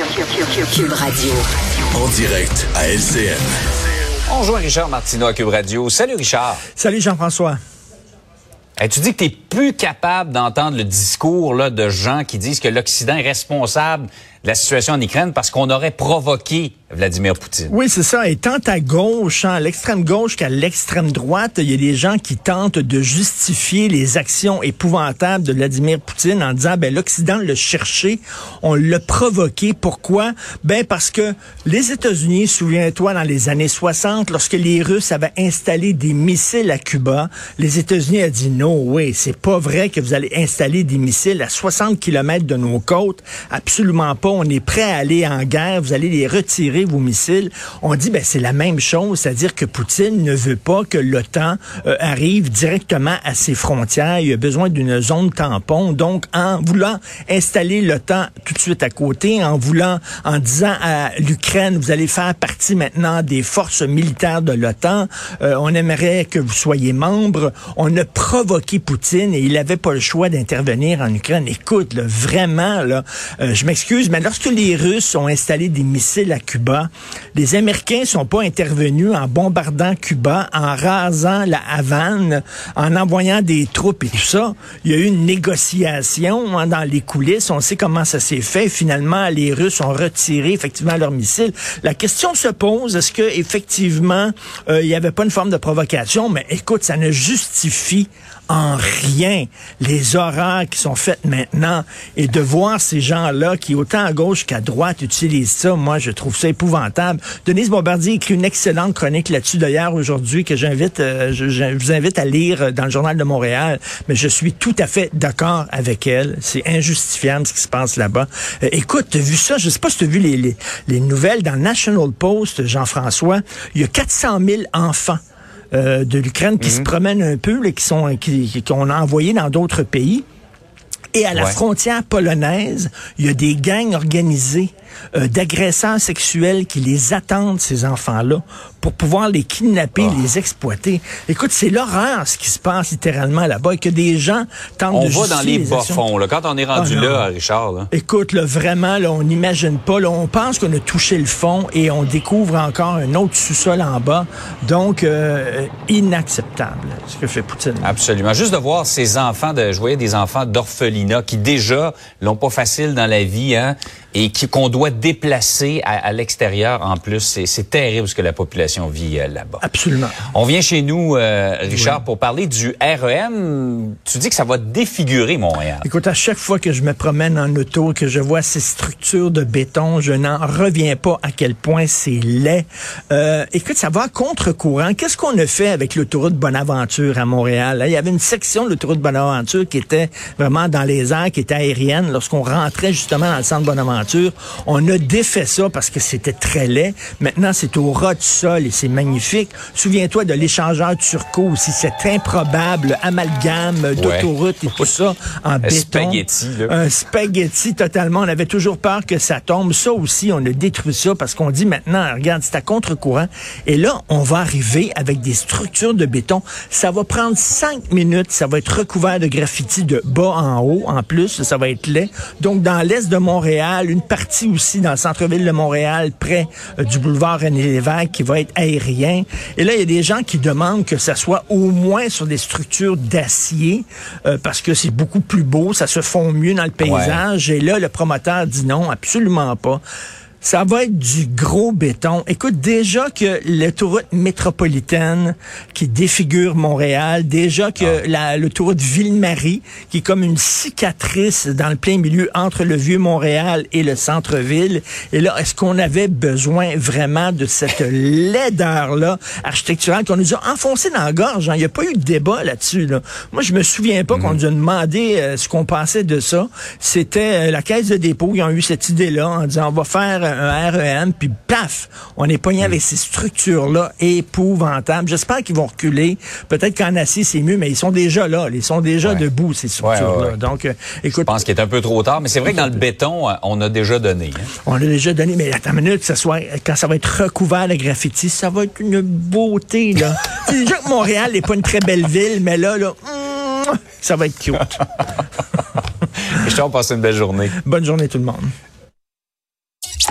Cube Radio. En direct à LCN. On joue Richard Martineau à Cube Radio. Salut Richard. Salut Jean-François. Hey, tu dis que tu es plus capable d'entendre le discours là, de gens qui disent que l'Occident est responsable la situation en Ukraine parce qu'on aurait provoqué Vladimir Poutine. Oui, c'est ça. Et tant à gauche, hein, à l'extrême gauche qu'à l'extrême droite, il y a des gens qui tentent de justifier les actions épouvantables de Vladimir Poutine en disant, ben l'Occident l'a cherché, on l'a provoqué. Pourquoi? Ben parce que les États-Unis, souviens-toi, dans les années 60, lorsque les Russes avaient installé des missiles à Cuba, les États-Unis ont dit, non, oui, c'est pas vrai que vous allez installer des missiles à 60 kilomètres de nos côtes. Absolument pas on est prêt à aller en guerre, vous allez les retirer, vos missiles. On dit, ben, c'est la même chose, c'est-à-dire que Poutine ne veut pas que l'OTAN euh, arrive directement à ses frontières. Il a besoin d'une zone tampon. Donc, en voulant installer l'OTAN tout de suite à côté, en voulant, en disant à l'Ukraine, vous allez faire partie maintenant des forces militaires de l'OTAN, euh, on aimerait que vous soyez membre. On a provoqué Poutine et il n'avait pas le choix d'intervenir en Ukraine. Écoute, vraiment, là, euh, je m'excuse, mais lorsque les Russes ont installé des missiles à Cuba, les Américains sont pas intervenus en bombardant Cuba, en rasant la Havane, en envoyant des troupes et tout ça. Il y a eu une négociation hein, dans les coulisses. On sait comment ça s'est fait. Finalement, les Russes ont retiré effectivement leurs missiles. La question se pose est-ce que effectivement euh, il n'y avait pas une forme de provocation? Mais écoute, ça ne justifie en rien les horreurs qui sont faites maintenant et de voir ces gens-là qui, autant à gauche qu'à droite, utilisent ça, moi, je trouve ça épouvantable. Denise Bombardier écrit une excellente chronique là-dessus d'ailleurs aujourd'hui que j'invite, euh, je, vous invite à lire dans le Journal de Montréal, mais je suis tout à fait d'accord avec elle. C'est injustifiable ce qui se passe là-bas. Euh, écoute, tu as vu ça? Je sais pas si tu as vu les, les, les nouvelles dans National Post, Jean-François. Il y a 400 000 enfants euh, de l'Ukraine qui se mhm. promènent un peu, là, qui sont qui qu'on a envoyés dans d'autres pays. Et à la frontière polonaise, il y a des gangs organisés euh, d'agresseurs sexuels qui les attendent, ces enfants-là, pour pouvoir les kidnapper, ah. les exploiter. Écoute, c'est l'horreur ce qui se passe littéralement là-bas et que des gens tentent on de On va dans les, bas-fonds, là, quand on est rendu ah, là, Richard. Là. Écoute, là, vraiment, là, on n'imagine pas. Là, on pense qu'on a touché le fond et on découvre encore un autre sous-sol en bas. Donc, euh, inacceptable ce que fait Poutine. Absolument. Juste de voir ces enfants, de, je voyais des enfants d'orphelinat qui déjà l'ont pas facile dans la vie, hein, et qu'on doit déplacer à, l'extérieur en plus. C'est terrible ce que la population vit euh, là-bas. Absolument. On vient chez nous, euh, Richard, pour parler du REM. Tu dis que ça va défigurer Montréal. Écoute, à chaque fois que je me promène en auto, que je vois ces structures de béton, je n'en reviens pas à quel point c'est laid. Euh, écoute, ça va à contre-courant. Qu'est-ce qu'on a fait avec l'autoroute Bonaventure à Montréal? Il y avait une section de l'autoroute Bonaventure qui était vraiment dans les airs, qui était aérienne, lorsqu'on rentrait justement dans le centre Bonaventure on a défait ça parce que c'était très laid. Maintenant, c'est au ras du sol et c'est magnifique. Souviens-toi de l'échangeur turco aussi, cet improbable amalgame d'autoroute et tout ça en béton. Spaghetti, Un spaghetti totalement. On avait toujours peur que ça tombe. Ça aussi, on a détruit ça parce qu'on dit maintenant, regarde, c'est à contre-courant. Et là, on va arriver avec des structures de béton. Ça va prendre cinq minutes. Ça va être recouvert de graffiti de bas en haut. En plus, ça va être laid. Donc, dans l'est de Montréal, une partie aussi dans le centre-ville de Montréal, près euh, du boulevard René Lévesque, qui va être aérien. Et là, il y a des gens qui demandent que ça soit au moins sur des structures d'acier, euh, parce que c'est beaucoup plus beau, ça se fond mieux dans le paysage. Et là, le promoteur dit non, absolument pas. Ça va être du gros béton. Écoute, déjà que l'autoroute métropolitaine qui défigure Montréal, déjà que ah. l'autoroute Ville-Marie, qui est comme une cicatrice dans le plein milieu entre le vieux Montréal et le centre-ville. Et là, est-ce qu'on avait besoin vraiment de cette laideur-là architecturale qu'on nous a enfoncé dans la gorge? Hein? Il n'y a pas eu de débat là-dessus. Là. Moi, je me souviens pas qu'on mhm. nous a demandé euh, ce qu'on pensait de ça. C'était euh, la caisse de dépôt. Ils ont eu cette idée-là en disant, on va faire un REM, puis paf, on est pogné avec ces structures-là épouvantables. J'espère qu'ils vont reculer. Peut-être qu'en acier, c'est mieux, mais ils sont déjà là. Ils sont déjà debout, ces structures-là. Donc, euh, écoute. Je pense qu'il est un peu trop tard, mais c'est vrai que dans le béton, euh, on a déjà donné. Hein. On a déjà donné, mais attends une minute, ça soit, quand ça va être recouvert de graffiti, ça va être une beauté, là. c'est déjà que Montréal n'est pas une très belle ville, mais là, là, ça va être cute. Je te passe une belle journée. Bonne journée tout le monde.